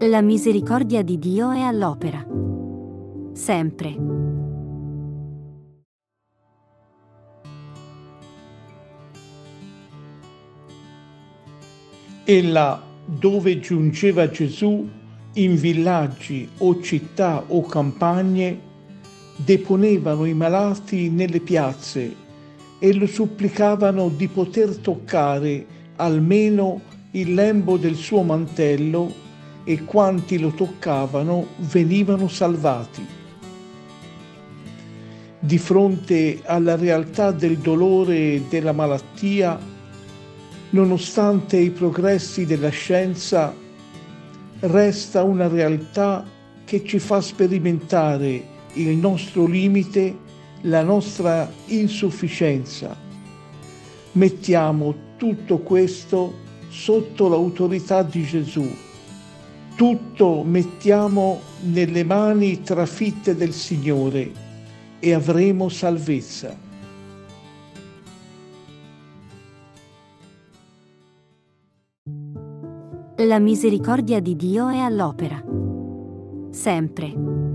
La misericordia di Dio è all'opera. Sempre. E là dove giungeva Gesù, in villaggi o città o campagne, deponevano i malati nelle piazze e lo supplicavano di poter toccare almeno il lembo del suo mantello e quanti lo toccavano venivano salvati. Di fronte alla realtà del dolore e della malattia, nonostante i progressi della scienza, resta una realtà che ci fa sperimentare il nostro limite, la nostra insufficienza. Mettiamo tutto questo sotto l'autorità di Gesù. Tutto mettiamo nelle mani trafitte del Signore e avremo salvezza. La misericordia di Dio è all'opera. Sempre.